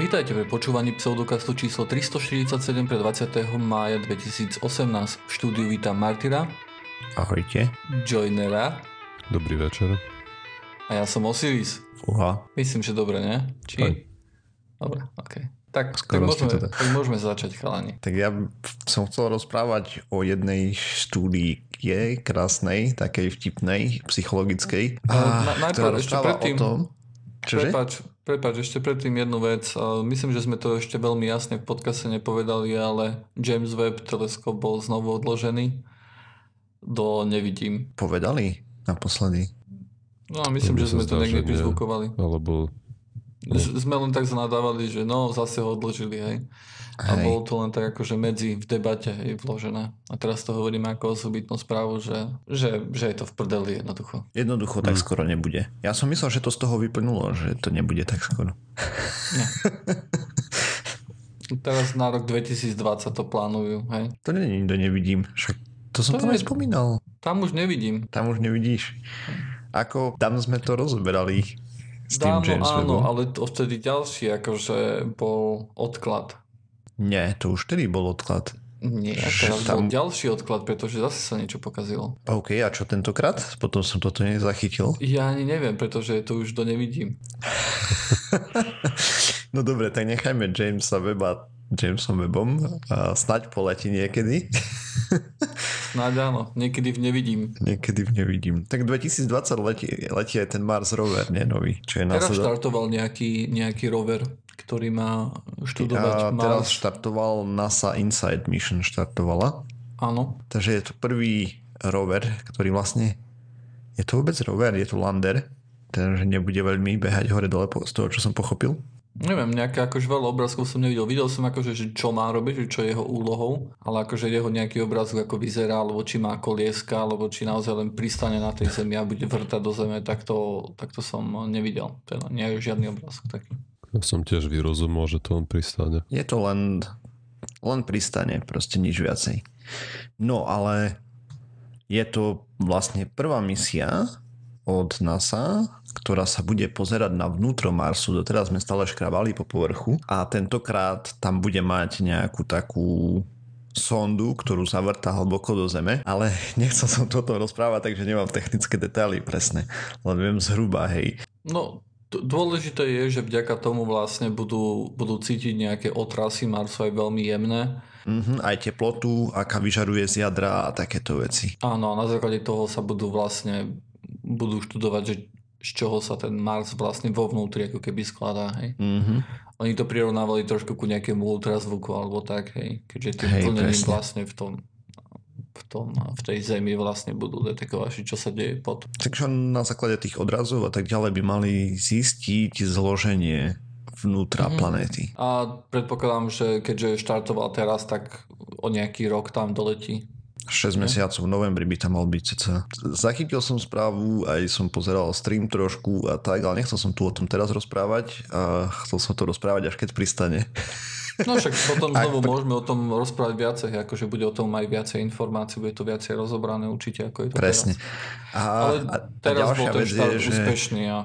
Vítajte pri počúvaní pseudokastu číslo 347 pre 20. mája 2018. V štúdiu vítam Martyra, Ahojte. Joinera Dobrý večer. a ja som Osiris. Uha. Myslím, že dobre, ne? Či? Aj. Dobre, ok. Tak, tak, Skoro ste môžeme, to tak. tak môžeme začať, chalani. Tak ja som chcel rozprávať o jednej štúdii je krásnej, takej vtipnej, psychologickej, na- a, najprv ktorá ešte predtým- o tom, čože? Prepač, prepač, ešte predtým jednu vec. Myslím, že sme to ešte veľmi jasne v podcaste nepovedali, ale James Webb teleskop bol znovu odložený do nevidím. Povedali naposledy. No a myslím, že sme to niekde prizvukovali. Alebo Z- Sme len tak zanadávali, že no, zase ho odložili, hej. A Hej. bolo to len tak akože medzi v debate hej, vložené. A teraz to hovoríme ako osobitnú správu, že, že, že je to v prdeli jednoducho. Jednoducho tak skoro nebude. Ja som myslel, že to z toho vyplnulo, že to nebude tak skoro. Teraz na rok 2020 to plánujú, hej. To nie, nikto nevidím. Však to som To tam je- aj spomínal. Tam už nevidím. Tam už nevidíš. Ako tam sme to rozoberali s tým Dávno áno, Webbom. ale to vtedy ďalší akože bol odklad. Nie, to už vtedy bol odklad. Nie, teraz tam- bol ďalší odklad, pretože zase sa niečo pokazilo. OK, a čo tentokrát? Potom som toto nezachytil. Ja ani neviem, pretože to už do nevidím. No dobre, tak nechajme Jamesa Weba Jamesom Webom a snaď poletí niekedy. Snáď áno, niekedy v nevidím. niekedy v nevidím. Tak 2020 letí, letí aj ten Mars rover, nie nový, čo je Teraz následok. štartoval nejaký, nejaký rover, ktorý má študovať A teraz Mars. štartoval NASA Inside Mission štartovala. Áno, Takže je to prvý rover, ktorý vlastne je to vôbec rover, je to lander, takže nebude veľmi behať hore dole po- z toho, čo som pochopil. neviem, nejaké akože veľa obrázkov som nevidel. Videl som akože, že čo má robiť, že čo je jeho úlohou, ale akože jeho nejaký obrázok ako vyzerá, alebo či má kolieska, alebo či naozaj len pristane na tej zemi a bude vrtať do zeme, tak to, tak to som nevidel. Teda nie je žiadny obrázok taký. Ja som tiež vyrozumel, že to on pristane. Je to len, len pristane, proste nič viacej. No ale je to vlastne prvá misia od NASA, ktorá sa bude pozerať na vnútro Marsu. Doteraz sme stále škrabali po povrchu a tentokrát tam bude mať nejakú takú sondu, ktorú zavrtá hlboko do zeme, ale nechcel som toto rozprávať, takže nemám technické detaily presne, len viem zhruba, hej. No, dôležité je, že vďaka tomu vlastne budú, budú cítiť nejaké otrasy Marsu aj veľmi jemné. Mhm, aj teplotu, aká vyžaruje z jadra a takéto veci. Áno, a na základe toho sa budú vlastne budú študovať, že z čoho sa ten Mars vlastne vo vnútri ako keby skladá, hej. Mhm. Oni to prirovnávali trošku ku nejakému ultrazvuku alebo tak, hej. Keďže tým Hej, presne. vlastne v tom v, tom, v tej zemi vlastne budú detekovať, čo sa deje pod. Takže na základe tých odrazov a tak ďalej by mali zistiť zloženie vnútra Mhm. planéty. A predpokladám, že keďže štartoval teraz, tak o nejaký rok tam doletí. 6 mesiacov v novembri by tam mal byť cca. Zachytil som správu, aj som pozeral stream trošku a tak, ale nechcel som tu o tom teraz rozprávať a chcel som to rozprávať až keď pristane. No však potom znovu pre- môžeme o tom rozprávať viacej, akože bude o tom aj viacej informácií, bude to viacej rozobrané určite, ako je to Presne. teraz. A, Ale a, a teraz bol ten vec je, že úspešný a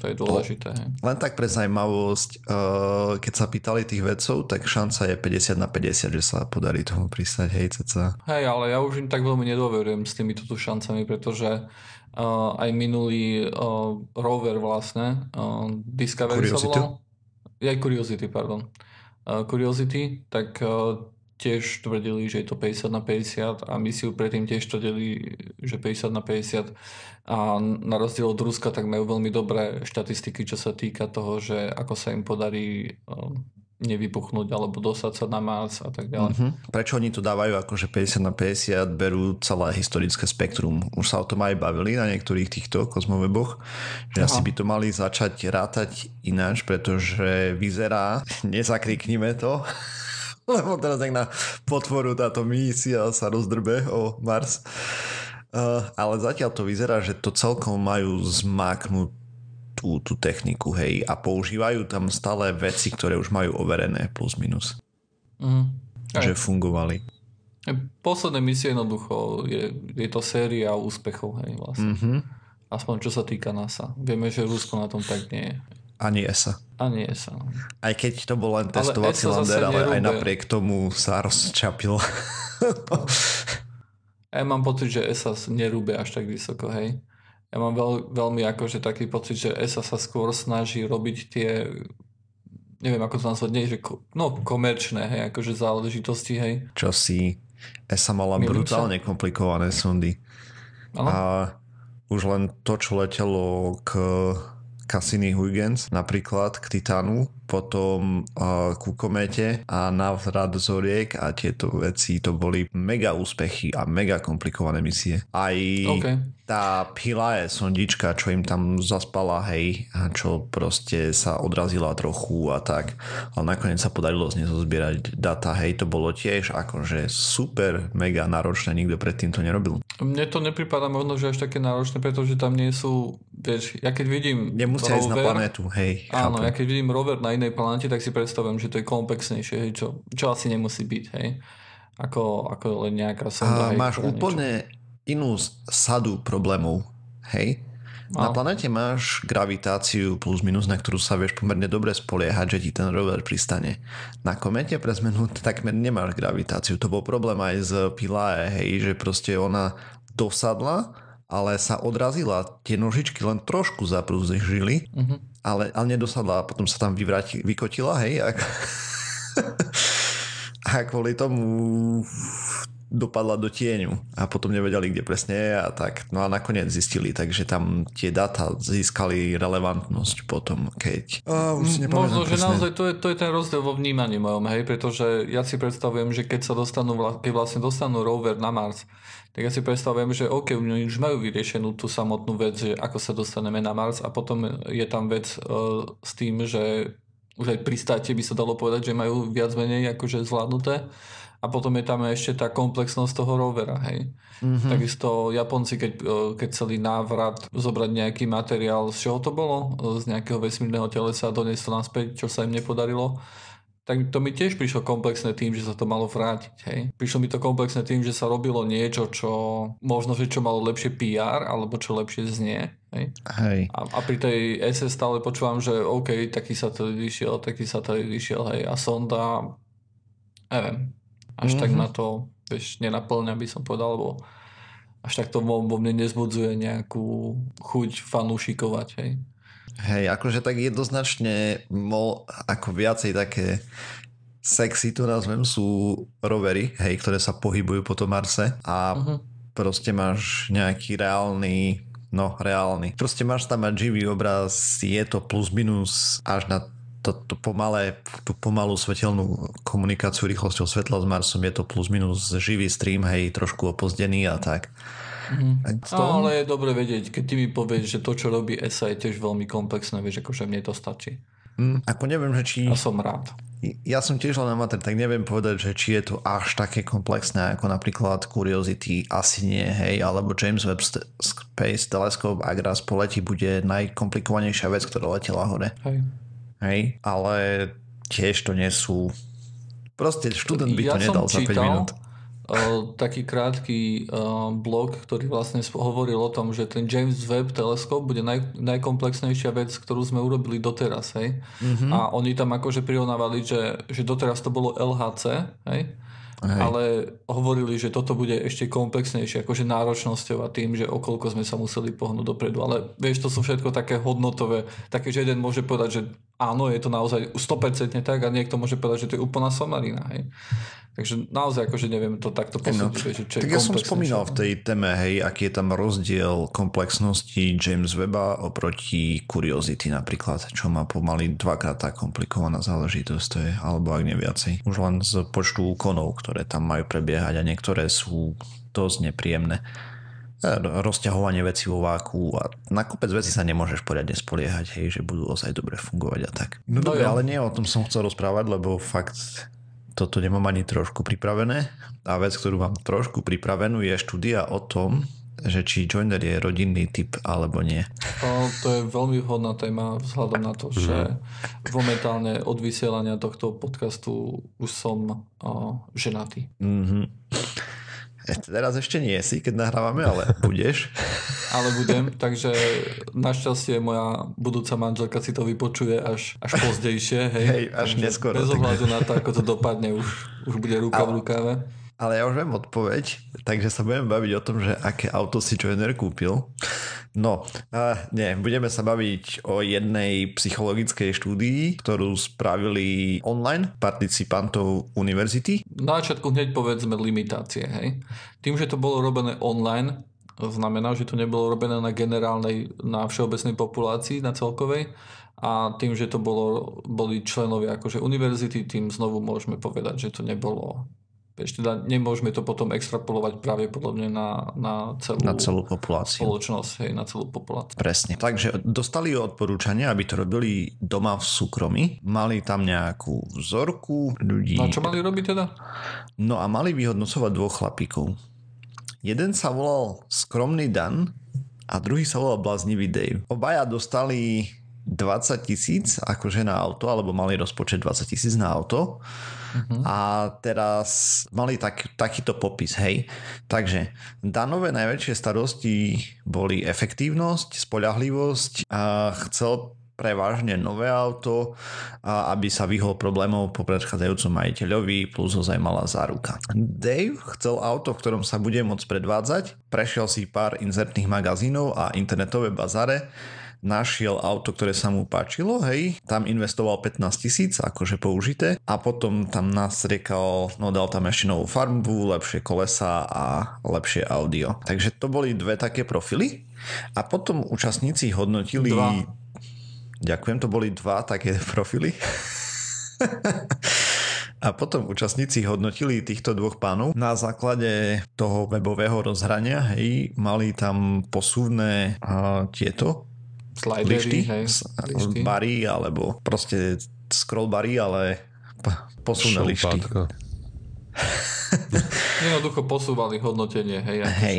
to je dôležité. hej. len tak pre zaujímavosť, uh, keď sa pýtali tých vedcov, tak šanca je 50 na 50, že sa podarí tomu pristať, hej, cca. Hej, ale ja už im tak veľmi nedôverujem s týmito tu šancami, pretože uh, aj minulý uh, rover vlastne, Discovery Curiosity? sa volal? Aj Curiosity, pardon. Uh, Curiosity, tak uh, tiež tvrdili, že je to 50 na 50 a misiu predtým tiež tvrdili, že 50 na 50 a na rozdiel od Ruska tak majú veľmi dobré štatistiky, čo sa týka toho, že ako sa im podarí nevypuchnúť alebo dostať sa na Mars a tak ďalej. Mhm. Prečo oni to dávajú akože 50 na 50, berú celé historické spektrum. Už sa o tom aj bavili na niektorých týchto kozmoveboch, že Aha. asi by to mali začať rátať ináč, pretože vyzerá, nezakriknime to, lebo teraz tak na potvoru táto misia sa rozdrbe o Mars. Uh, ale zatiaľ to vyzerá, že to celkom majú zmáknutú tú, tú techniku, hej, a používajú tam stále veci, ktoré už majú overené plus minus. Hej. že fungovali. Posledné misie jednoducho je, je to séria úspechov, hej, vlastne. Mhm. Aspoň čo sa týka NASA. Vieme, že Rusko na tom tak nie je. Ani ESA. Ani ESA. no. Aj keď to bol len testovací zase lander, ale aj napriek tomu sa rozčapil. Ja mám pocit, že ESA nerúbe až tak vysoko, hej. Ja mám veľ, veľmi akože taký pocit, že ESA sa skôr snaží robiť tie neviem ako to nazvať, nie, že ko, no komerčné, hej, akože záležitosti, hej. Čo si ESA mala Milím brutálne komplikované sondy. Áno, A už len to, čo letelo k Cassini Huygens napríklad k Titánu, potom uh, ku Komete a návrat Zoriek a tieto veci to boli mega úspechy a mega komplikované misie. Aj OK. tá Pilae sondička, čo im tam zaspala, hej, a čo proste sa odrazila trochu a tak. Ale nakoniec sa podarilo z nej zozbierať data, hej, to bolo tiež akože super, mega náročné, nikto predtým to nerobil. Mne to nepripadá možno, že až také náročné, pretože tam nie sú, vieš, ja keď vidím Nemusia ísť na rover- planétu, hej. Áno, chápem. ja keď vidím rover na inej planete, tak si predstavujem, že to je komplexnejšie, hej, čo, čo asi nemusí byť, hej. Ako, ako len nejaká sonda, A hej, máš úplne inú s- sadu problémov, hej? Na No. planete máš gravitáciu plus minus, na ktorú sa vieš pomerne dobre spoliehať, že ti ten rover pristane. Na komete pre zmenu takmer nemáš gravitáciu. To bol problém aj z Pilae, hej, že proste ona dosadla, ale sa odrazila. Tie nožičky len trošku zaprúžili, Mhm. ale, ale nedosadla a potom sa tam vyvrati, vykotila, hej, a, a kvôli tomu dopadla do tieňu a potom nevedeli, kde presne je a tak. No a nakoniec zistili, takže tam tie data získali relevantnosť potom, keď... A, už si Možno, že presne. naozaj to je, to je ten rozdiel vo vnímaní mojom, hej, pretože ja si predstavujem, že keď sa dostanú, keď vlastne dostanú rover na Mars, tak ja si predstavujem, že OK, oni už majú vyriešenú tú samotnú vec, že ako sa dostaneme na Mars a potom je tam vec uh, s tým, že už aj pristáte by sa dalo povedať, že majú viac menej akože zvládnuté a potom je tam ešte tá komplexnosť toho rovera, hej. Mm-hmm. Takisto Japonci, keď, e, keď chceli návrat zobrať nejaký materiál, z čoho to bolo? E, Z nejakého vesmírneho telesa a doniesť to naspäť, čo sa im nepodarilo. Tak to mi tiež prišlo komplexné tým, že sa to malo vrátiť. Hej. Prišlo mi to komplexné tým, že sa robilo niečo, čo možno, že čo malo lepšie PR, alebo čo lepšie znie. Hej. Hej. A, a pri tej SS stále počúvam, že OK, taký satelit vyšiel, taký satelit vyšiel, hej, a sonda, neviem, až mm-hmm. tak na to, vieš, nenaplňa by som povedal, lebo až tak to vo, vo mne nezbudzuje nejakú chuť fanúšikovať, hej. Hej, akože tak jednoznačne mol, ako viacej také sexy to nazvem, sú rovery, hej, ktoré sa pohybujú po tom Marse a Mhm. proste máš nejaký reálny no reálny. Proste máš tam mať živý obraz, je to plus minus až na to, to pomalé, tú pomalú svetelnú komunikáciu rýchlosťou svetla s Marsom, je to plus minus živý stream, hej, trošku opozdený a tak. Z No, ale je dobre vedieť, keď ty mi povieš, že to, čo robí ESA je tiež veľmi komplexné, vieš, akože mne to stačí. Mm, ako neviem, že či... A som rád. Ja som tiež len amatér, tak neviem povedať, že či je to až také komplexné ako napríklad Curiosity, asi nie, hej, alebo James Webb Space Telescope, ak raz poletí, bude najkomplikovanejšia vec, ktorá letela hore. Hej. Hej, ale tiež to nie sú... Proste študent by to nedal za 5 minút. Taký krátky blog, ktorý vlastne hovoril o tom, že ten James Webb teleskop bude naj, najkomplexnejšia vec, ktorú sme urobili doteraz, hej. Mm-hmm. A oni tam akože prirovnávali, že, že doteraz to bolo LHC, hej. Hej. Ale hovorili, že toto bude ešte komplexnejšie, akože náročnosťou a tým, že okolko sme sa museli pohnúť dopredu. Ale vieš, to sú všetko také hodnotové, také, že jeden môže povedať, že áno, je to naozaj 100% tak a niekto môže povedať, že to je úplná somarina. Hej. Takže naozaj akože neviem to takto No, posúdiť, že čo je tak ja som spomínal v tej téme, hej, aký je tam rozdiel komplexnosti James Webba oproti Curiosity napríklad, čo má pomaly dvakrát tá komplikovaná záležitosť, to je, alebo ak nie viacej. Už len z počtu úkonov, ktoré tam majú prebiehať a niektoré sú dosť nepríjemné. E, Rozťahovanie vecí vo váku a na kopec vecí sa nemôžeš poriadne spoliehať, hej, že budú ozaj dobre fungovať a tak. No, No dobre, ale nie o tom som chcel rozprávať, lebo fakt toto nemám ani trošku pripravené a vec, ktorú mám trošku pripravenú je štúdia o tom, že či Joiner je rodinný typ alebo nie. To, to je veľmi vhodná téma vzhľadom na to, že momentálne od vysielania tohto podcastu už som o, ženatý. Mm-hmm. Teraz ešte nie si, keď nahrávame, ale budeš. Ale budem, takže našťastie moja budúca manželka si to vypočuje až, až pozdejšie. Hej, Hej, až neskoro, Bez tak- ohľadu na to, ako to dopadne, už, už bude ruka v rukave. Ale ja už viem odpoveď, takže sa budeme baviť o tom, že aké auto si Joiner kúpil. No, a nie, budeme sa baviť o jednej psychologickej štúdii, ktorú spravili online participantov univerzity. Na začiatku hneď povedzme limitácie. Hej. Tým, že to bolo robené online, znamená, že to nebolo robené na generálnej, na všeobecnej populácii, na celkovej. A tým, že to bolo, boli členovia akože univerzity, tým znovu môžeme povedať, že to nebolo ešte teda nemôžeme to potom extrapolovať pravdepodobne na, na, celú, Na celú populáciu. spoločnosť, hej, na celú populáciu. Presne. Takže dostali odporúčania, aby to robili doma v súkromí. Mali tam nejakú vzorku ľudí. No a čo mali robiť teda? No a mali vyhodnocovať dvoch chlapíkov. Jeden sa volal Skromný Dan a druhý sa volal Bláznivý Dave. Obaja dostali 20 tisíc akože na auto, alebo mali rozpočet 20 tisíc na auto. Mhm. A teraz mali tak, takýto popis, hej. Takže Danové najväčšie starosti boli efektívnosť, spoľahlivosť a chcel prevažne nové auto, a aby sa vyhol problémov po predchádzajúcom majiteľovi, plus ho zaujímala záruka. Dave chcel auto, v ktorom sa bude môcť predvádzať, prešiel si pár inzertných magazínov a internetové bazare, našiel auto, ktoré sa mu páčilo, hej, tam investoval 15 tisíc, akože použité a potom tam nasriekal, no dal tam ešte novú farbu, lepšie kolesa a lepšie audio. Takže to boli dve také profily a potom účastníci hodnotili Dva. Ďakujem, to boli dva také profily. A potom účastníci hodnotili týchto dvoch pánov na základe toho webového rozhrania, hej, mali tam posuvné a, tieto Slidery, lišty, hej, lišty. bary, alebo proste scroll bary, ale p- posuvné lišty. Jednoducho posúvali hodnotenie, hej. Hej.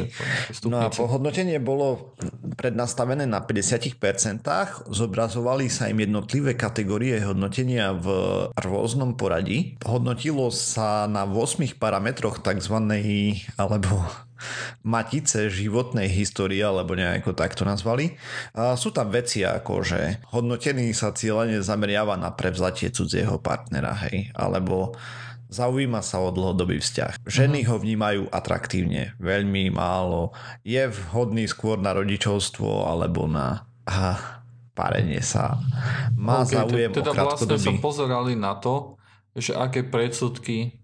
No a po hodnotenie bolo prednastavené na 50%, zobrazovali sa im jednotlivé kategórie hodnotenia v rôznom poradí. Hodnotilo sa na 8 parametroch tzv. alebo matice životnej histórie, alebo nejako takto nazvali. A sú tam veci ako, že hodnotený sa cieľene zameriava na prevzatie cudzieho partnera, hej, alebo Zaujíma sa o dlhodobý vzťah. Ženy ho vnímajú atraktívne, veľmi málo. Je vhodný skôr na rodičovstvo alebo na ah, parenie sa. Má OK, záujem te- teda o vlastne sa pozerali na to, že aké predsudky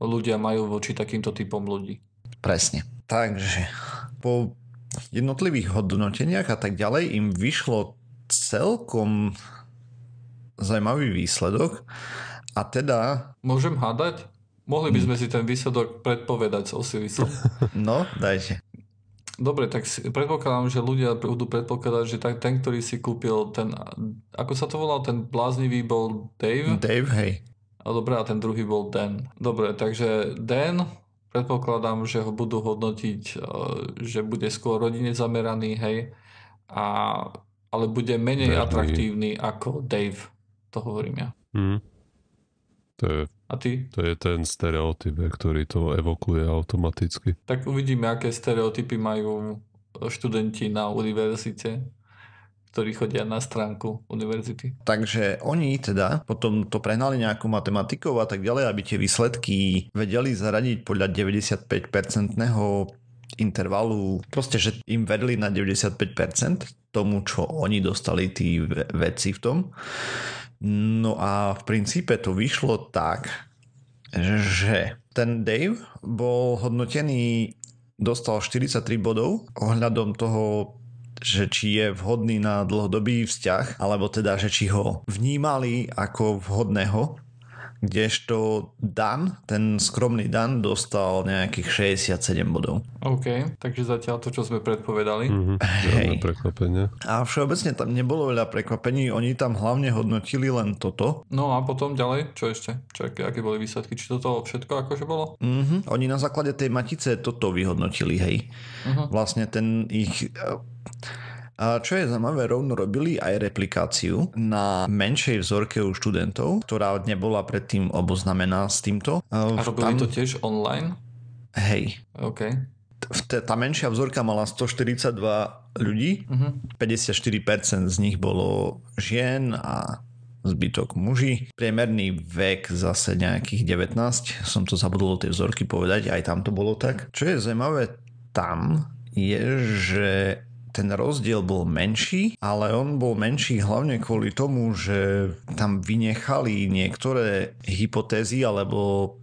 ľudia majú voči takýmto typom ľudí. Presne. Takže po jednotlivých hodnoteniach a tak ďalej im vyšlo celkom zaujímavý výsledok a teda, Môžem hádať? Mohli by sme si ten výsledok predpovedať s Osirisom. no dajte. Dobre, tak si, predpokladám, že ľudia budú predpokladať, že tak, ten, ktorý si kúpil ten, ako sa to volal, ten bláznivý bol Dave? Dave, hej. A dobre, a ten druhý bol Dan. Dobre, takže Dan, predpokladám, že ho budú hodnotiť, eh, že bude skôr rodine zameraný, hej, a, ale bude menej Bežný. atraktívny ako Dave. To hovorím ja. Hm. To, je, A ty? to je ten stereotyp, ktorý to evokuje automaticky. Tak uvidíme, aké stereotypy majú študenti na univerzite, ktorí chodia na stránku univerzity. Takže oni teda potom to prehnali nejakou matematikou a tak ďalej, aby tie výsledky vedeli zaradiť podľa 95-percentného intervalu, proste, že im vedli na 95% tomu, čo oni dostali tí ve- vedci v tom. No a v princípe to vyšlo tak, že ten Dave bol hodnotený, dostal 43 bodov ohľadom toho, že či je vhodný na dlhodobý vzťah, alebo teda, že či ho vnímali ako vhodného, kdežto Dan, ten skromný Dan, dostal nejakých 67 bodov. OK, takže zatiaľ to, čo sme predpovedali. Mhm. Hej. Prekvapenie. A všeobecne tam nebolo veľa prekvapení, oni tam hlavne hodnotili len toto. No a potom ďalej, čo ešte? Čo, aké, aké boli výsledky? Či toto všetko akože bolo? Mhm. Oni na základe tej matice toto vyhodnotili, hej. Uh-huh. Vlastne ten ich... A čo je zaujímavé, rovno robili aj replikáciu na menšej vzorke u študentov, ktorá nebola predtým oboznamená s týmto. A robili to tiež online? Hej. OK. T- Tá menšia vzorka mala 142 ľudí, Uh-huh. 54% z nich bolo žien a zbytok muži. Priemerný vek zase nejakých 19, som to zabudol do tej vzorky povedať, aj tam to bolo tak. Čo je zaujímavé tam, je, že ten rozdiel bol menší, ale on bol menší hlavne kvôli tomu, že tam vynechali niektoré hypotézy alebo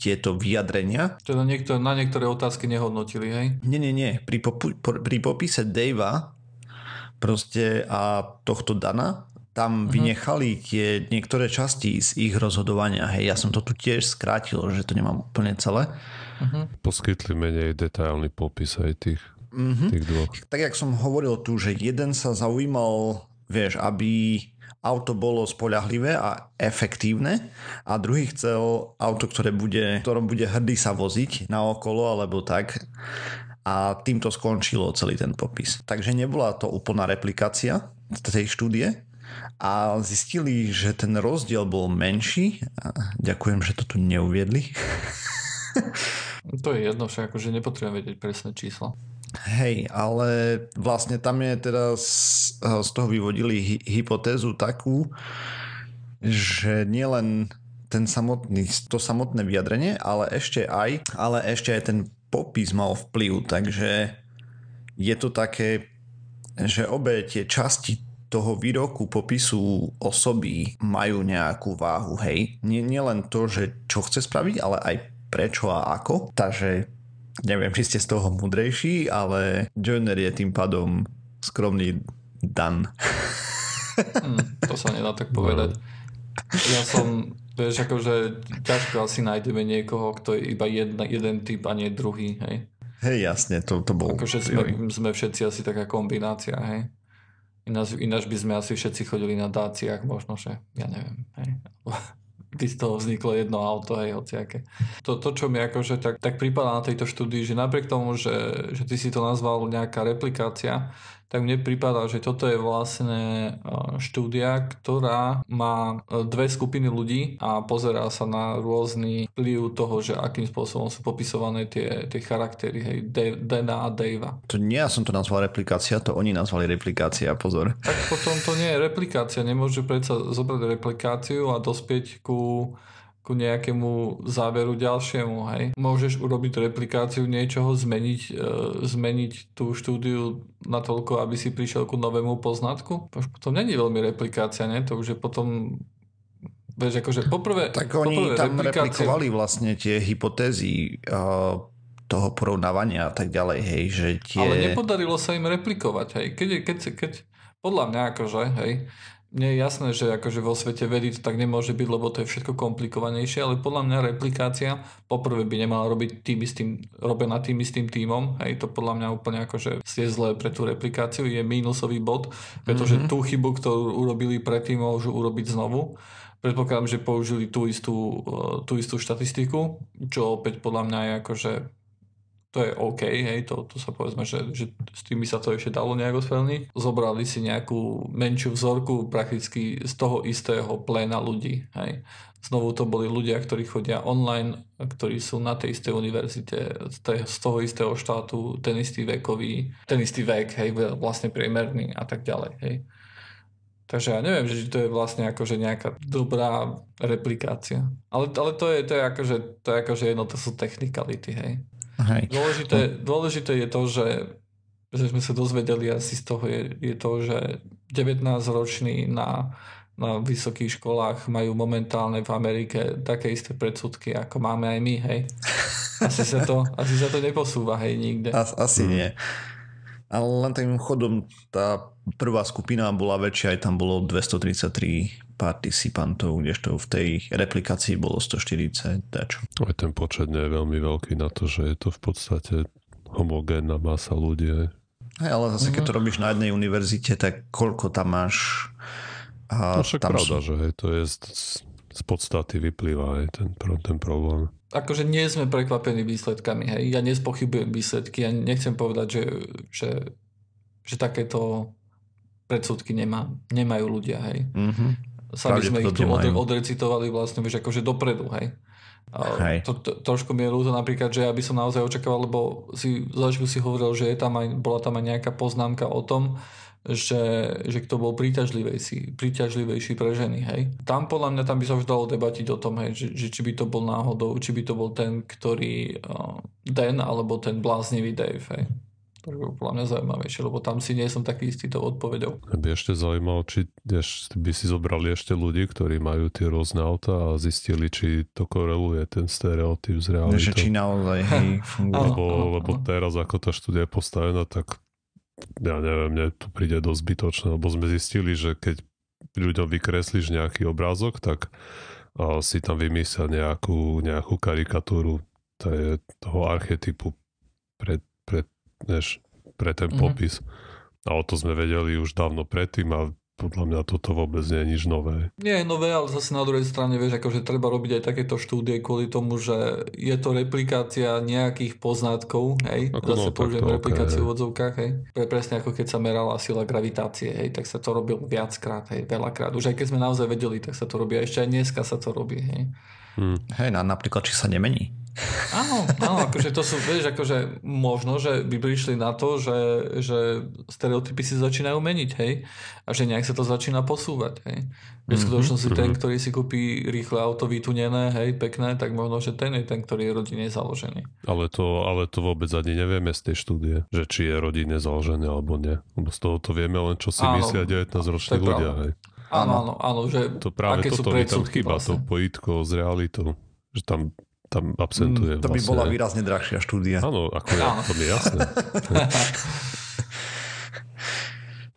tieto vyjadrenia, Teda niekto, na niektoré otázky nehodnotili, hej? nie, nie, nie. Pri, popu- pri popise Davea proste a tohto Dana tam vynechali tie niektoré časti z ich rozhodovania. Hej, ja som to tu tiež skrátil, že to nemám úplne celé. Poskytli menej detailný popis aj tých, tých dvoch. Tak jak som hovoril tu, že jeden sa zaujímal, vieš, aby auto bolo spoľahlivé a efektívne a druhý chcel auto, ktoré bude, ktorom bude hrdý sa voziť na okolo alebo tak a týmto skončilo celý ten popis. Takže nebola to úplná replikácia tej štúdie a zistili, že ten rozdiel bol menší. A ďakujem, že to tu neuviedli. To je jedno, však akože nepotrebujem vedieť presné číslo. Hej, ale vlastne tam je teraz z toho vyvodili hy- hypotézu takú, že nielen ten samotný, to samotné vyjadrenie, ale ešte aj, ale ešte aj ten popis mal vplyv, takže je to také, že obe tie časti toho výroku popisu osoby majú nejakú váhu, hej. Nie, nie len to, že čo chce spraviť, ale aj prečo a ako. Takže neviem, či ste z toho mudrejší, ale Joiner je tým pádom skromný Dan. Hm, to sa nedá tak povedať. Ja som, vieš, akože ťažko asi nájdeme niekoho, kto je iba jedna, jeden typ a nie druhý, hej. Hej, jasne, to, to bol... Akože sme, sme všetci asi taká kombinácia, hej. Ináč, ináč by sme asi všetci chodili na dáciach, možno, že ja neviem, hej. By z toho vzniklo jedno auto, hej, hociaké. To, to čo mi akože tak, tak prípada na tejto štúdii, že napriek tomu, že, že ty si to nazval nejaká replikácia, tak mne prípada, že toto je vlastne e, štúdia, ktorá má e, dve skupiny ľudí a pozerá sa na rôzny vplyv toho, že akým spôsobom sú popisované tie, tie charaktery, hej, Dana a Davea. To nie ja som to nazval replikácia, to oni nazvali replikácia, pozor. Tak potom to nie je replikácia. Nemôže predsa zobrať replikáciu a dospieť ku, ku nejakému záveru ďalšiemu. Hej. Môžeš urobiť replikáciu niečoho, zmeniť, e, zmeniť tú štúdiu natoľko, aby si prišiel ku novému poznatku. To už potom není veľmi replikácia, ne? To už je potom Vieš, akože poprvé... Tak oni poprvé tam replikácia- replikovali vlastne tie hypotézy uh, toho porovnávania a tak ďalej, hej, že tie... Ale nepodarilo sa im replikovať, hej. Keď, keď, keď, podľa mňa akože, hej, mne je jasné, že akože vo svete vedy to tak nemôže byť, lebo to je všetko komplikovanejšie, ale podľa mňa replikácia poprvé by nemala robiť tým istým, robená tým istým tímom, hej, to podľa mňa úplne akože je zlé pre tú replikáciu, je mínusový bod, pretože mm-hmm. tú chybu, ktorú urobili predtým, môžu urobiť znovu. Predpokladám, že použili tú istú, eh, tú istú štatistiku, čo opäť podľa mňa je akože to je OK, hej, to, to sa povedzme, že, že s tými sa to ešte dalo nejako sfelniť. Zobrali si nejakú menšiu vzorku prakticky z toho istého pléna ľudí, hej. Znovu to boli ľudia, ktorí chodia online, ktorí sú na tej istej univerzite, z toho istého štátu, ten istý vekový, ten istý vek, hej, vlastne priemerný a tak ďalej, hej. Takže ja neviem, že to je vlastne akože nejaká dobrá replikácia. Ale, ale to, je, to, je akože, to je akože jedno, to sú technikality, hej. Hej. Dôležité, dôležité je to, že, že sme sa dozvedeli asi z toho je, je to, že 19-roční na, na vysokých školách majú momentálne v Amerike také isté predsudky, ako máme aj my, hej. Asi sa to, asi sa to neposúva, hej, nikde. As, asi nie. Ale len tým chodom tá prvá skupina bola väčšia, aj tam bolo 233 participantov, kdežto v tej replikácii bolo 140 dačo. Aj ten počet nie je veľmi veľký na to, že je to v podstate homogénna masa ľudí. hej. Ale zase keď to robíš na jednej univerzite, tak koľko tam máš? A No však tam pravda, sú- že hej, to je z, podstaty vyplýva aj ten, ten problém. akože nie sme prekvapení výsledkami, hej. Ja nespochybujem výsledky, ja nechcem povedať, že, že, že takéto predsudky nemá, nemajú ľudia, hej. Mhm. Sami sme ich tu od, odrecitovali vlastne, vieš, akože dopredu, hej. A Hej. to, to, trošku mi je ľúto napríklad, že ja by som naozaj očakával, lebo si začiatku si hovoril, že je tam aj, bola tam aj nejaká poznámka o tom, že, že kto bol príťažlivejší, príťažlivejší pre ženy, hej. Tam podľa mňa tam by sa už dalo debatiť o tom, hej, že, že či by to bol náhodou, či by to bol ten, ktorý uh, Den, alebo ten bláznivý Dave, hej. To by bolo podľa mňa zaujímavejšie, lebo tam si nie som taký istý tou odpovedou. By ešte zaujímalo, či by si zobrali ešte ľudí, ktorí majú tie rôzne auta a zistili, či to koreluje ten stereotyp s Že realitou. či naozaj hej, funguje. Lebo, Áno, áno, lebo teraz, ako tá štúdia je postavená, tak ja neviem, mne to príde dosť zbytočné, lebo sme zistili, že keď ľuďom vykreslíš nejaký obrázok, tak a, si tam vymyslia nejakú, nejakú karikatúru to je toho archetypu pre, pre, než, pre ten Mhm. popis. A o to sme vedeli už dávno predtým a podľa mňa toto vôbec nie je nič nové. Nie je nové, ale zase na druhej strane, vieš, akože treba robiť aj takéto štúdie kvôli tomu, že je to replikácia nejakých poznatkov, hej, Ako zase no, použijem replikáciu ok, v odzovkách, hej. Pre presne ako keď sa merala sila gravitácie, hej, tak sa to robilo viackrát, hej, veľakrát. Už aj keď sme naozaj vedeli, tak sa to robí. A ešte aj dneska sa to robí, hej. Hm. Hej, na, napríklad, či sa nemení. Áno, áno, akože to sú, vieš, akože možno, že by prišli na to, že, že stereotypy si začínajú meniť, hej, a že nejak sa to začína posúvať, hej. V skutočnosti Mhm. ten, ktorý si kúpi rýchle auto vytunené, hej, pekné, tak možno, že ten je ten, ktorý je rodine založený. Ale, to, ale to vôbec ani nevieme z tej štúdie, že či je rodine založené alebo nie. Lebo z toho to vieme len, čo si Áno, myslia 19-roční to je ľudia. Hej. Áno, áno, áno, že To práve aké sú toto tam predsudky chýba, to vlastne. pojitko s realitou. Že tam, tam absentuje Mm, to by vlastne. bola výrazne drahšia štúdia. Áno, ako ja, to mi je jasné.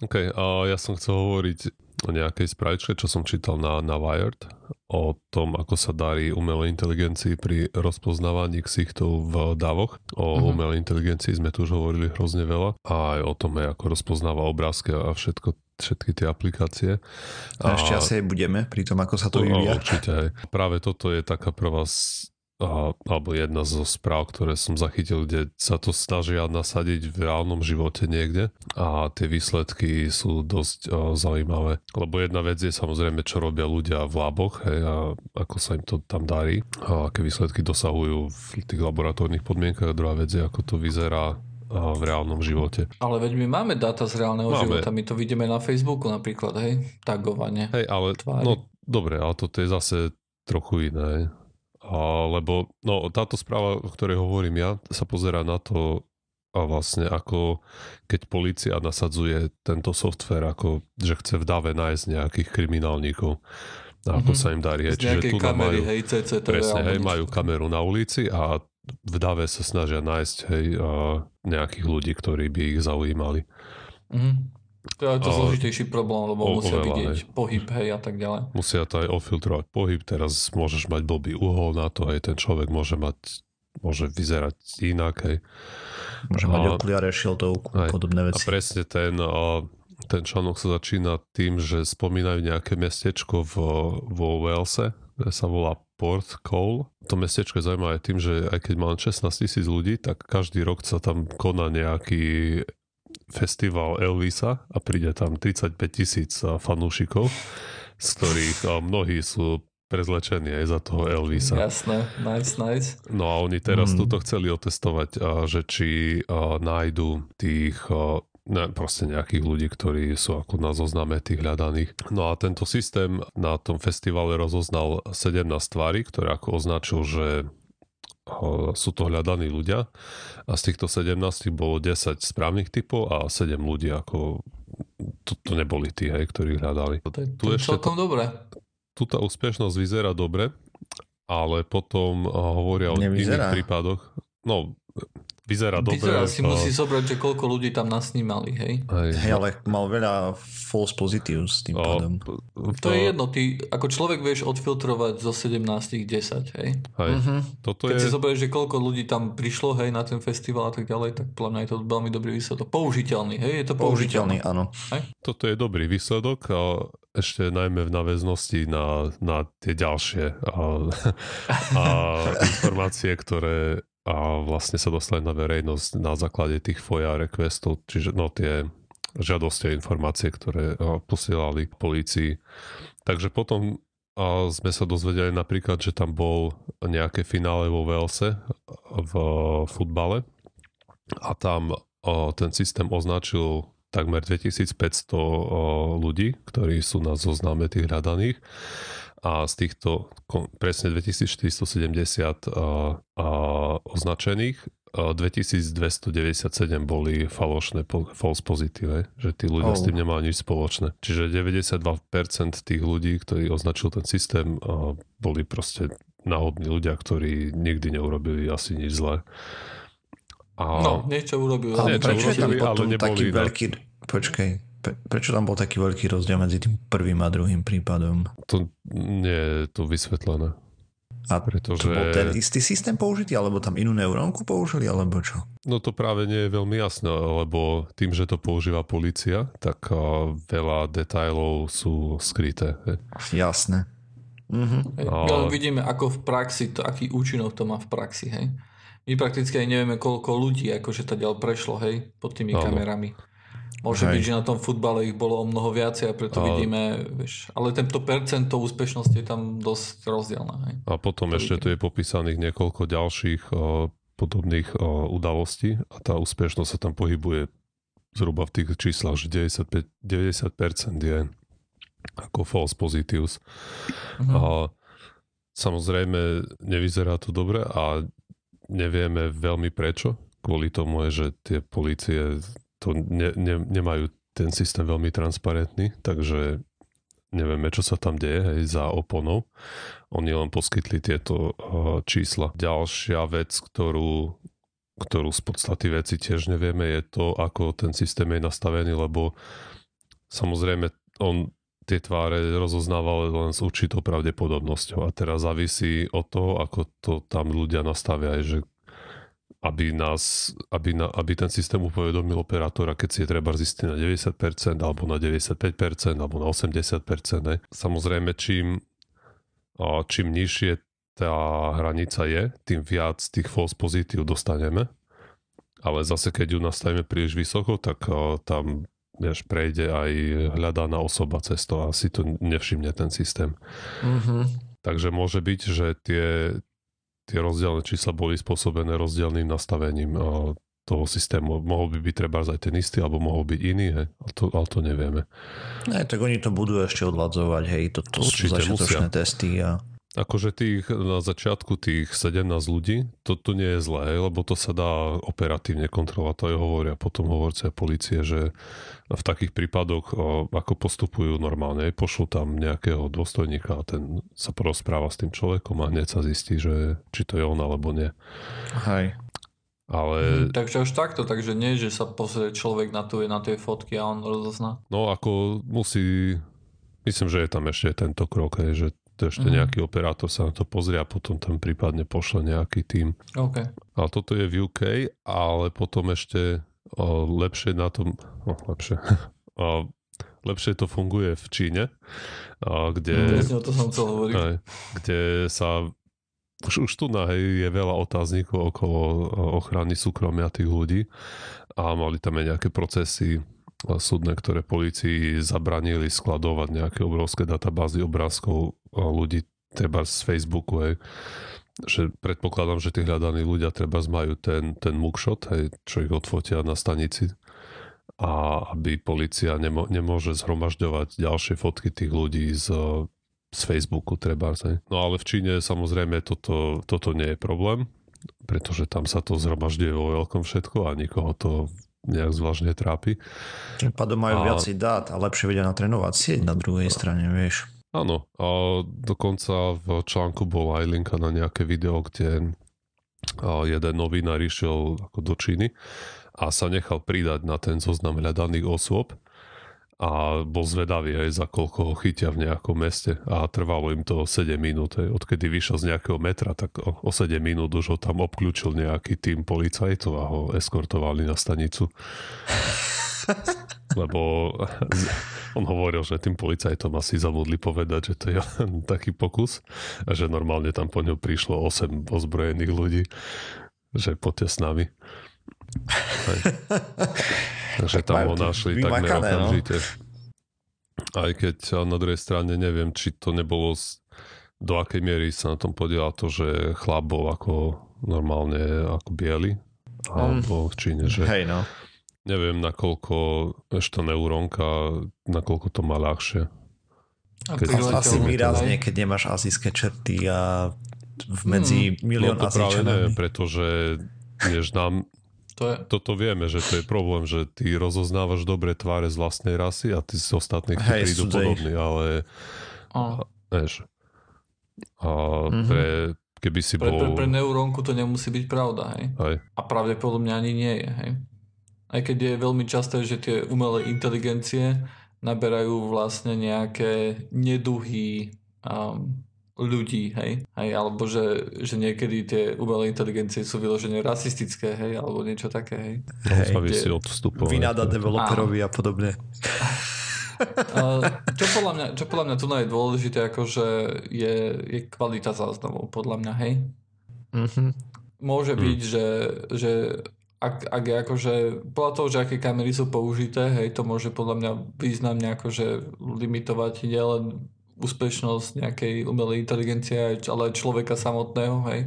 OK, a ja som chcel hovoriť o nejakej správečke, čo som čítal na, na Wired, o tom, ako sa darí umelej inteligencii pri rozpoznávaní ksichtov v davoch. O Mhm. umelej inteligencii sme tu už hovorili hrozne veľa a aj o tom, ako rozpoznáva obrázky a všetko, všetky tie aplikácie. A ešte asi aj budeme pri tom, ako sa to vyvíja. Určite aj. Práve toto je taká prvá a, alebo jedna zo správ, ktoré som zachytil, kde sa to snažia nasadiť v reálnom živote niekde a tie výsledky sú dosť a, zaujímavé. Lebo jedna vec je samozrejme, čo robia ľudia v laboch hej, a ako sa im to tam darí a aké výsledky dosahujú v tých laboratórnych podmienkach a druhá vec je, ako to vyzerá a, v reálnom živote. Ale veď my máme dáta z reálneho Máme. života, my to vidíme na Facebooku napríklad, hej, tagovanie. Hej, ale Tvári. no dobre, ale toto je zase trochu iné. A, lebo no, táto správa, o ktorej hovorím ja, sa pozera na to, a vlastne ako keď policia nasadzuje tento software, ako že chce v dave nájsť nejakých kriminálnikov a ako Mhm. sa im darí. Z Čiže tu kamery, majú, hej, CCTV. presne, hej, niečo. majú kameru na ulici a v dave sa snažia nájsť hej, a nejakých ľudí, ktorí by ich zaujímali. Mhm. To je to Ale- zložitejší problém, lebo O- musia oveľa, vidieť hej. pohyb, hej, a tak ďalej. musia to aj ofiltrovať pohyb, teraz môžeš mať blbý uhol na to, aj ten človek môže mať môže vyzerať inak, hej. Môže mať A- okuliare, šiltovku, Aj. podobné A veci. presne ten, a, ten článok sa začína tým, že spomínajú nejaké mestečko v, vo Walese, ktoré sa volá Port Cole. To mestečko je zaujímavé tým, že aj keď má len 16 tisíc ľudí, tak každý rok sa tam koná nejaký festival Elvisa a príde tam 35 tisíc a, fanúšikov, z ktorých a, mnohí sú prezlečení aj za toho Elvisa. Jasné, nice, nice. No a oni teraz Mm. túto chceli otestovať, a, že či nájdu tých ne, proste nejakých ľudí, ktorí sú ako na zozname tých hľadaných. No a tento systém na tom festivale rozoznal 17 tvári, ktoré ako označil, že sú to hľadaní ľudia a z týchto 17 bolo 10 správnych typov a 7 ľudí ako to, to neboli tí, hej, ktorí hľadali. To je, Tu ešte celkom dobré. tu tá úspešnosť vyzerá dobre, ale potom hovoria o Nevyzerá. iných prípadoch. No, vyzerá dobre. Vyzerá si a- musí zobrať, že koľko ľudí tam nasnímali, hej. Hej, Hej, ale mal veľa false positives tým a- pádom. To je jedno, ty ako človek vieš odfiltrovať zo 17 10, hej. Hej, Mhm. toto Keď je... si zoberieš, že koľko ľudí tam prišlo, hej, na ten festival a tak ďalej, tak podľa mňa je to veľmi dobrý výsledok. Použiteľný, hej, je to použiteľný. Použiteľný, áno. Toto je dobrý výsledok a ešte najmä v náväznosti na, na tie ďalšie a, a informácie, ktoré a vlastne sa dostali na verejnosť na základe tých FOIA requestov, čiže no tie žiadosti a informácie, ktoré posielali polícii. Takže potom sme sa dozvedeli napríklad, že tam bol nejaké finále vo Velse v futbale a tam ten systém označil takmer 2500 ľudí, ktorí sú na zozname tých hľadaných a z týchto presne 2470 označených 2297 boli falošné false pozitíve, že tí ľudia oh. s tým nemali nič spoločné. Čiže 92% tých ľudí, ktorí označil ten systém, boli proste náhodní ľudia, ktorí nikdy neurobili asi nič zlé. A... No, niečo urobili. Ale niečo prečo urobili, je tam potom taký veľký... Počkej, prečo tam bol taký veľký rozdiel medzi tým prvým a druhým prípadom? To nie je to vysvetlené. A pretože... to bol ten istý systém použitý, alebo tam inú neurónku použili, alebo čo? No to práve nie je veľmi jasné, lebo tým, že to používa policia, tak veľa detajlov sú skryté. Jasné. Mhm. A... vidíme, ako v praxi, to, aký účinok to má v praxi, hej. My prakticky aj nevieme, koľko ľudí akože to ďal prešlo, hej, pod tými Áno. kamerami. Môže Hej. byť, že na tom futbale ich bolo o mnoho viacej a preto a... vidíme, vieš, ale tento percento úspešnosti je tam dosť rozdielne. Hej. A potom to ešte tu je popísaných niekoľko ďalších o, podobných o, udalostí a tá úspešnosť sa tam pohybuje zhruba v tých číslach, že 95, 90% je ako false positives. Uh-huh. A samozrejme nevyzerá to dobre a nevieme veľmi prečo. Kvôli tomu je, že tie policie to ne, ne, nemajú ten systém veľmi transparentný, takže nevieme, čo sa tam deje hej, za oponou. Oni len poskytli tieto uh, čísla. Ďalšia vec, ktorú, ktorú z podstaty veci tiež nevieme, je to, ako ten systém je nastavený, lebo samozrejme on tie tváre rozoznával len s určitou pravdepodobnosťou a teraz závisí od toho, ako to tam ľudia nastavia, že aby, nás, aby, na, aby ten systém upovedomil operátora, keď si je treba zistiť na 90% alebo na 95% alebo na 80%. Ne? Samozrejme, čím, čím nižšie tá hranica je, tým viac tých false pozitív dostaneme. Ale zase, keď ju nastavíme príliš vysoko, tak tam vieš, prejde aj hľadaná osoba cez to a si to nevšimne ten systém. Mm-hmm. Takže môže byť, že tie, tie rozdielne čísla boli spôsobené rozdielným nastavením toho systému. Mohol by byť treba aj ten istý, alebo mohol byť iný, hej? Ale, to, ale to nevieme. Ne, tak oni to budú ešte odladzovať, hej, to, to sú začiatočné testy a Akože tých na začiatku tých 17 ľudí, to tu nie je zlé, lebo to sa dá operatívne kontrolovať. To aj hovoria potom hovorce policie, že v takých prípadoch ako postupujú normálne. Pošlu tam nejakého dôstojníka a ten sa porozpráva s tým človekom a hneď sa zistí, že či to je on alebo nie. Hej. Ale... Hmm, takže už takto, takže nie, že sa pozrie človek na, tu, na tie fotky a on rozozná. No ako musí, myslím, že je tam ešte tento krok, že to ešte mm. nejaký operátor sa na to pozrie a potom tam prípadne pošle nejaký tým. Okay. Ale toto je v UK, ale potom ešte o, lepšie na tom, o, lepšie, o, lepšie to funguje v Číne, o, kde, mm, to som chcel hovoriť. Aj, kde sa už, už tu na hej, je veľa otáznikov okolo ochrany súkromia tých ľudí a mali tam aj nejaké procesy súdne, ktoré policii zabranili skladovať nejaké obrovské databázy obrázkov ľudí treba z Facebooku, hej, že predpokladám, že tí hľadaní ľudia treba majú ten, ten mugshot, hej, čo ich odfotia na stanici a aby policia nemo, nemôže zhromažďovať ďalšie fotky tých ľudí z, z Facebooku treba. Hej. No ale v Číne samozrejme toto, toto nie je problém, pretože tam sa to zhromažďuje vo veľkom všetko a nikoho to nejak zvláštne trápi. Tým pádom majú a... viacej dát a lepšie vedia natrénovať sieť na druhej strane, vieš. Áno, a dokonca v článku bol aj linka na nejaké video, kde jeden novinár išiel ako do Číny a sa nechal pridať na ten zoznam hľadaných osôb a bol zvedavý aj za koľko ho chytia v nejakom meste a trvalo im to 7 minút. Odkedy vyšiel z nejakého metra, tak o 7 minút už ho tam obklúčil nejaký tým policajtov a ho eskortovali na stanicu. Lebo on hovoril, že tým policajtom asi zabudli povedať, že to je taký pokus a že normálne tam po ňom prišlo 8 ozbrojených ľudí, že poďte s nami. Takže Tak tam ho našli takmer no. okamžite. Aj keď na druhej strane neviem, či to nebolo z, do akej miery sa na tom podiela to, že chlap bol ako normálne ako biely alebo v Číne, že Hej, no. Neviem nakoľko ešte neurónka, nakoľko to má ľahšie. A Keď- Asi výrazne, hej. keď nemáš azijské črty a medzi Hmm. milión no to práve neviem, pretože vieš, nám To je, toto vieme, že to je problém, že ty rozoznávaš dobré tváre z vlastnej rasy a ty z ostatných Hej, prídu cudzej. podobní, ale áno. vieš. A Mhm. pre, keby si Pre, pre, bol... pre neurónku to nemusí byť pravda, hej. Aj, A pravdepodobne ani nie je, hej. Aj keď je veľmi časté, že tie umelé inteligencie naberajú vlastne nejaké neduhy um, ľudí, hej. hej alebo že, že niekedy tie umelé inteligencie sú vyložené rasistické, hej, alebo niečo také, hej. závisí od vstupov. Vynáda developerovi a podobne. Uh, čo, podľa mňa, čo podľa mňa tu je dôležité, akože je, je kvalita záznamov, podľa mňa, hej. Mhm. Môže Hmm. byť, že, že ak, ak je akože, podľa toho, že aké kamery sú použité, hej, to môže podľa mňa významne akože limitovať nielen úspešnosť nejakej umelej inteligencie, ale aj človeka samotného, hej.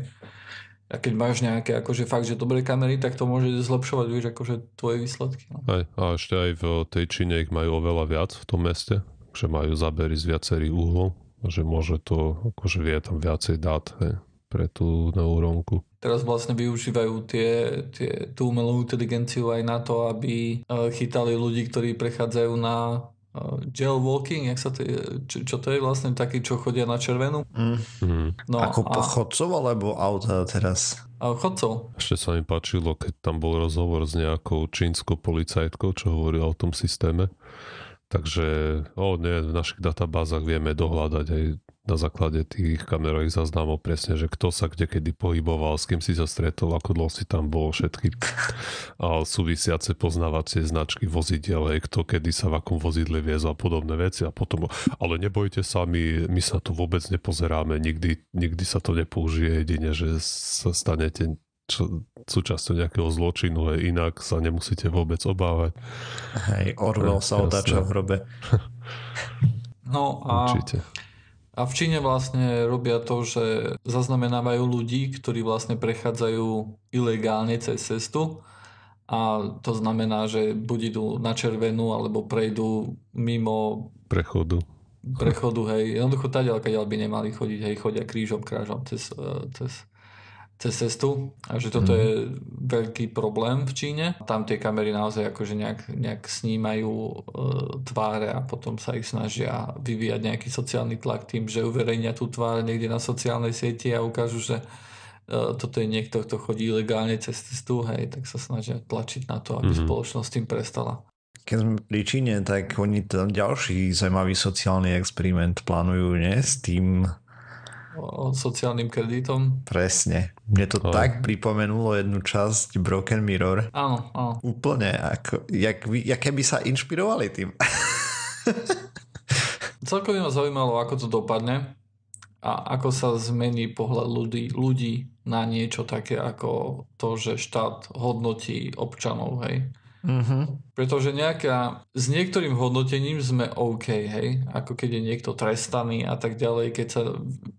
A keď máš nejaké akože fakt, že dobré kamery, tak to môže zlepšovať, vieš, akože tvoje výsledky. No. Aj, a ešte aj v tej Číne ich majú oveľa viac v tom meste, že majú zábery z viacerých uhlov, že môže to, akože vie tam viacej dát hej, pre tú neurónku. Teraz vlastne využívajú tie, tie, tú umelú inteligenciu aj na to, aby eh, chytali ľudí, ktorí prechádzajú na uh, jailwalking, jak sa to je, čo, čo to je vlastne takí, čo chodia na červenú? Mm. Mhm. No, Ako a, chodcov alebo auta teraz? a chodcov. Ešte sa mi páčilo, keď tam bol rozhovor s nejakou čínskou policajtkou, čo hovorila o tom systéme. Takže o nie, v našich databázach vieme dohľadať aj na základe tých kamerových záznamov presne, že kto sa kde kedy pohyboval, s kým si sa stretol, ako dlho si tam bol, všetky a súvisiace poznávacie značky vozidiel, kto kedy sa v akom vozidle viezol a podobné veci a potom, ale nebojte sa, my, my sa tu vôbec nepozeráme, nikdy, nikdy sa to nepoužije, jedine, že sa stanete čo, súčasťou nejakého zločinu, ale inak sa nemusíte vôbec obávať. Hej, Orwell sa otáča v hrobe. No a, Určite. A v Číne vlastne robia to, že zaznamenávajú ľudí, ktorí vlastne prechádzajú ilegálne cez cestu. A to znamená, že buď idú na červenú alebo prejdú mimo Prechodu. prechodu, hej, jednoducho tadiaľ, kadiaľ by nemali chodiť, hej, chodia krížom, krážom cez, eh, cez, cez cestu a že toto Mhm. je veľký problém v Číne. Tam tie kamery naozaj akože nejak, nejak snímajú e, tváre a potom sa ich snažia vyvíjať nejaký sociálny tlak tým, že uverejnia tú tvár niekde na sociálnej sieti a ukážu, že e, toto je niekto, kto chodí ilegálne cez cestu, hej, tak sa snažia tlačiť na to, aby Mhm. spoločnosť tým prestala. Keď sme pri Číne, tak oni tam ďalší zaujímavý sociálny experiment plánujú, nie? S tým sociálnym kreditom. presne. Mne to Aj. tak pripomenulo jednu časť Broken Mirror. Áno, áno. Úplne, ako, jak, jaké by sa inšpirovali tým. Celkovne ma zaujímalo, ako to dopadne a ako sa zmení pohľad ľudí, ľudí na niečo také ako to, že štát hodnotí občanov, hej. Mhm. Pretože nejaká, s niektorým hodnotením sme OK, hej. Ako keď je niekto trestaný a tak ďalej, keď sa,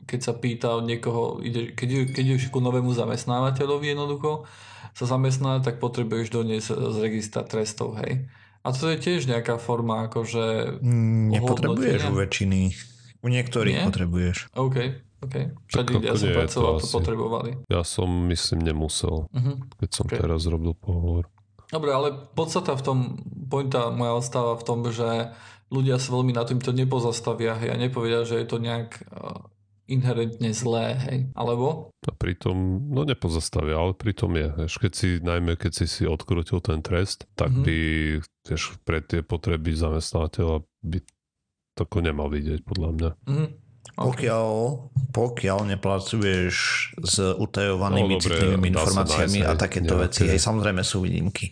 keď sa pýta od niekoho, ide, keď, keď ideš ku novému zamestnávateľovi jednoducho sa zamestná, tak potrebuješ doniesť z registra trestov, hej. A to je tiež nejaká forma akože Mm, Nepotrebuješ u väčšiny. U niektorých Nie? potrebuješ. OK, OK. Všade, ja som to pracoval, to asi. potrebovali. Ja som, myslím, nemusel, Mhm. keď som Ok. teraz robil pohovor. Dobre, ale podstata v tom, pointa moja ostáva v tom, že ľudia sa veľmi na týmto nepozastavia hej, a nepovedia, že je to nejak uh, inherentne zlé, hej. Alebo? A pritom, no nepozastavia, ale pritom je. Vieš, keď si, najmä keď si si odkrutil ten trest, tak Mhm. by, vieš, pre tie potreby zamestnávateľa by tako nemal vidieť, podľa mňa. Mhm. Okay. Pokiaľ, pokiaľ nepracuješ s utajovanými No, dobre, citlivými sa informáciami nájsť a aj takéto nejaké- veci, hej, samozrejme sú výnimky.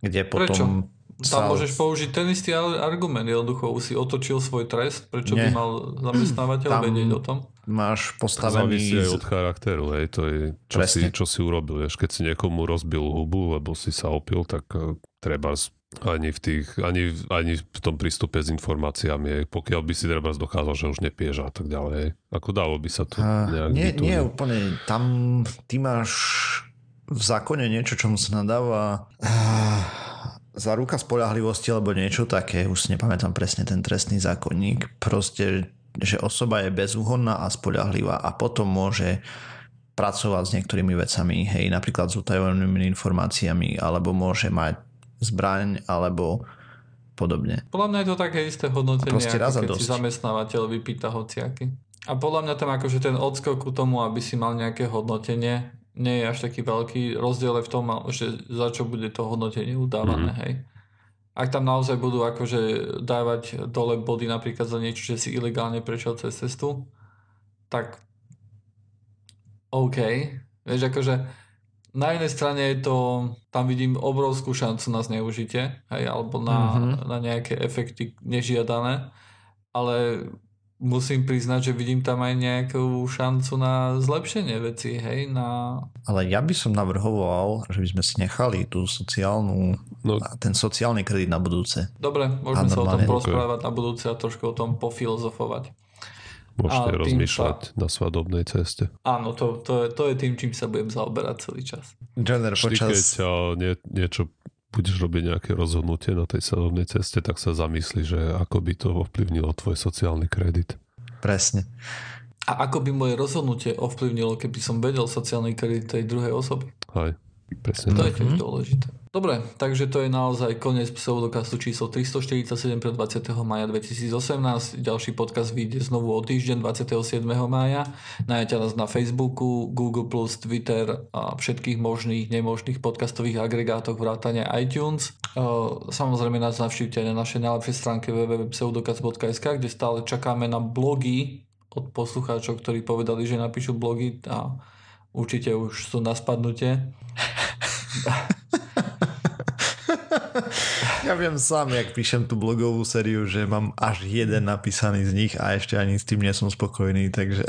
Kde potom Tam môžeš použiť ten istý ar- argument. Jednoducho už si otočil svoj trest. Prečo by Nie. mal zamestnávateľ Tam- vedieť o tom? máš To závisí postavený... aj od charakteru, hej, to je, čo si, čo si urobil, vieš, keď si niekomu rozbil hubu, lebo si sa opil, tak eh, treba ani v tých, ani, ani v tom prístupe s informáciami, pokiaľ by si treba dokázal, že už nepiješ a tak ďalej, ako dalo by sa to nejak nie, nie úplne. Tam ty máš v zákone niečo, čomu sa nadáva ah, za ruka spolahlivosti alebo niečo také, už si nepamätám presne ten trestný zákonník, proste, že osoba je bezúhonná a spolahlivá a potom môže pracovať s niektorými vecami, hej, napríklad s utajovanými informáciami, alebo môže mať zbraň, alebo podobne. Podľa mňa je to také isté hodnotenie, Proste raz a ako keď si dosť. zamestnávateľ vypýta hociaky. A podľa mňa tam akože ten odskok ku tomu, aby si mal nejaké hodnotenie, nie je až taký veľký. Rozdiel je v tom, že za čo bude to hodnotenie udávané, hej. Ak tam naozaj budú akože dávať dole body napríklad za niečo, že si ilegálne prešiel cez cestu, tak OK. Vieš, akože na jednej strane je to, tam vidím obrovskú šancu na zneužitie, hej, alebo na, Mhm. na nejaké efekty nežiadané, ale musím priznať, že vidím tam aj nejakú šancu na zlepšenie veci, hej, na... Ale ja by som navrhoval, že by sme si nechali tú sociálnu, No, ten sociálny kredit na budúce. Dobre, môžeme sa o tom porozprávať na budúce a trošku o tom pofilozofovať. Môžete rozmýšľať na svadobnej ceste. Áno, to, to, je, to je tým, čím sa budem zaoberať celý čas. Joiner, Vždy, keď nie, niečo budeš robiť nejaké rozhodnutie na tej svadobnej ceste, tak sa zamysli, že ako by to ovplyvnilo tvoj sociálny kredit. Presne. A ako by moje rozhodnutie ovplyvnilo, keby som vedel sociálny kredit tej druhej osoby? Hej, presne To tak. je tiež dôležité. Dobre, takže to je naozaj koniec pseudokastu číslo 347 pre 20. maja 2018. Ďalší podcast vyjde znovu o týždeň 27. maja. Nájdete nás na Facebooku, Google+, Twitter a všetkých možných, nemožných podcastových agregátoch vrátane iTunes. E, Samozrejme nás navštívte na našej najlepšej stránke www.pseudokast.sk, kde stále čakáme na blogy od poslucháčov, ktorí povedali, že napíšu blogy a určite už sú na spadnutie. Ja viem sám, jak píšem tú blogovú sériu, že mám až jeden napísaný z nich a ešte ani s tým nie som spokojný, takže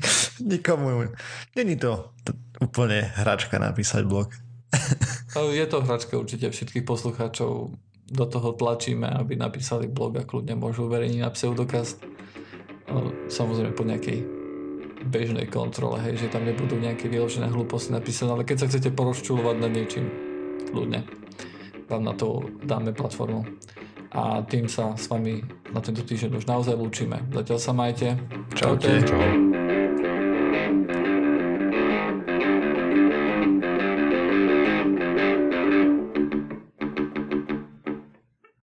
nikomu, není to úplne hračka napísať blog. Je to hračka určite všetkých poslucháčov. Do toho tlačíme, aby napísali blog a kľudne môžu uverejniť na pseudokast. Samozrejme po nejakej bežnej kontrole, hej, že tam nebudú nejaké vyložené hlúposti napísané, ale keď sa chcete porozčulovať nad niečím, kľudne vám na to dáme platformu. A tým sa s vami na tento týždeň už naozaj lúčime. Zatiaľ sa majte. Čaute. Čau.